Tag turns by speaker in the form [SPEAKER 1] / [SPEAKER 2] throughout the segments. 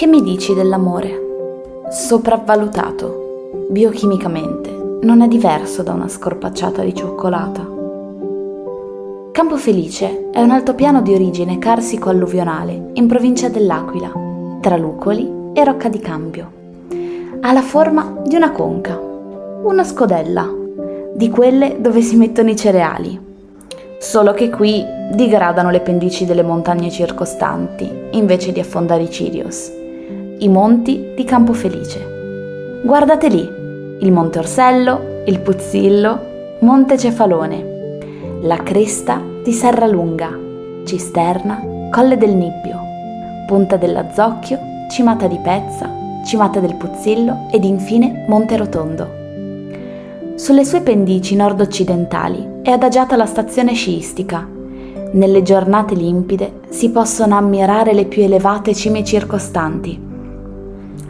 [SPEAKER 1] Che mi dici dell'amore? Sopravvalutato, biochimicamente, non è diverso da una scorpacciata di cioccolata. Campofelice è un altopiano di origine carsico-alluvionale in provincia dell'Aquila, tra Lucoli e Rocca di Cambio. Ha la forma di una conca, una scodella, di quelle dove si mettono i cereali. Solo che qui digradano le pendici delle montagne circostanti invece di affondare i Cirios i monti di Campofelice. Guardate lì, il Monte Orsello, il Puzzillo, Monte Cefalone, la cresta di Serralunga, Cisterna, Colle del Nibbio, Punta dell'Azzocchio, Cimata di Pezza, Cimata del Puzzillo ed infine Monte Rotondo. Sulle sue pendici nord-occidentali è adagiata la stazione sciistica. Nelle giornate limpide si possono ammirare le più elevate cime circostanti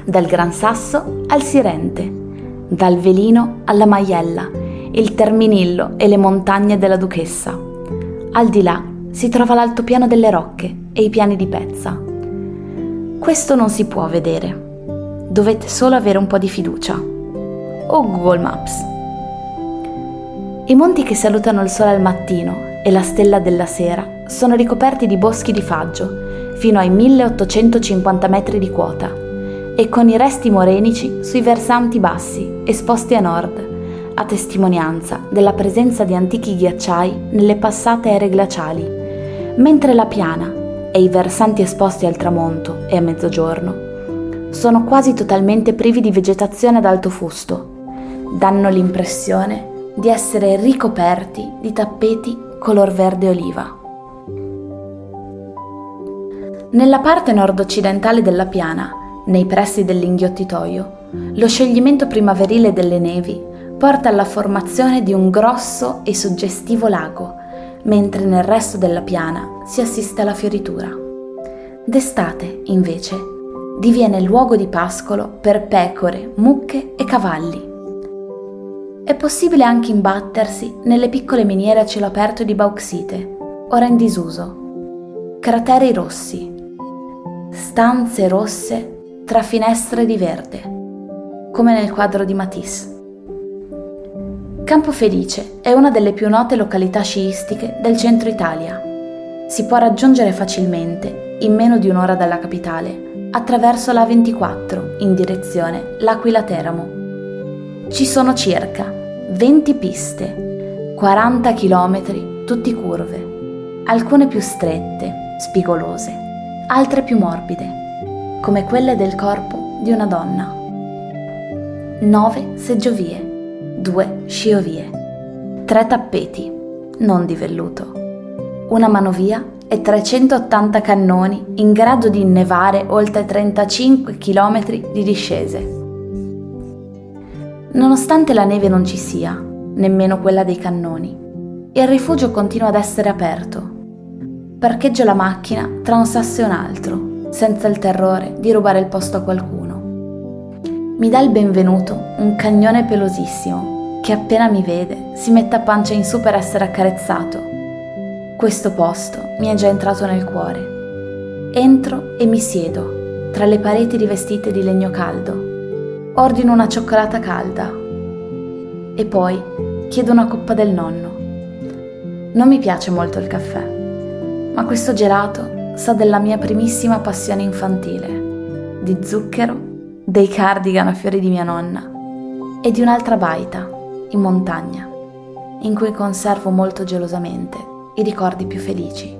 [SPEAKER 1] dal Gran Sasso al Sirente, dal Velino alla Maiella, il Terminillo e le montagne della Duchessa. Al di là si trova l'altopiano delle Rocche e i piani di Pezza. Questo non si può vedere. Dovete solo avere un po' di fiducia. O Google Maps. I monti che salutano il sole al mattino e la stella della sera sono ricoperti di boschi di faggio fino ai 1850 metri di quota e con i resti morenici sui versanti bassi, esposti a nord, a testimonianza della presenza di antichi ghiacciai nelle passate ere glaciali, mentre la piana e i versanti esposti al tramonto e a mezzogiorno sono quasi totalmente privi di vegetazione ad alto fusto, danno l'impressione di essere ricoperti di tappeti color verde oliva. Nella parte nord-occidentale della piana nei pressi dell'inghiottitoio, lo scioglimento primaverile delle nevi porta alla formazione di un grosso e suggestivo lago, mentre nel resto della piana si assiste alla fioritura. D'estate, invece, diviene luogo di pascolo per pecore, mucche e cavalli. È possibile anche imbattersi nelle piccole miniere a cielo aperto di bauxite, ora in disuso, crateri rossi, stanze rosse tra finestre di verde, come nel quadro di Matisse. Campo Felice è una delle più note località sciistiche del centro Italia. Si può raggiungere facilmente, in meno di un'ora dalla capitale, attraverso la 24 in direzione L'Aquila Teramo. Ci sono circa 20 piste, 40 km, tutti curve, alcune più strette, spigolose, altre più morbide come quelle del corpo di una donna. 9 seggiovie, 2 sciovie, 3 tappeti, non di velluto, una manovia e 380 cannoni in grado di innevare oltre 35 km di discese. Nonostante la neve non ci sia, nemmeno quella dei cannoni, il rifugio continua ad essere aperto. Parcheggio la macchina tra un sasso e un altro senza il terrore di rubare il posto a qualcuno. Mi dà il benvenuto un cagnone pelosissimo che appena mi vede si mette a pancia in su per essere accarezzato. Questo posto mi è già entrato nel cuore. Entro e mi siedo tra le pareti rivestite di legno caldo. Ordino una cioccolata calda e poi chiedo una coppa del nonno. Non mi piace molto il caffè, ma questo gelato sa della mia primissima passione infantile, di zucchero, dei cardigan a fiori di mia nonna e di un'altra baita, in montagna, in cui conservo molto gelosamente i ricordi più felici.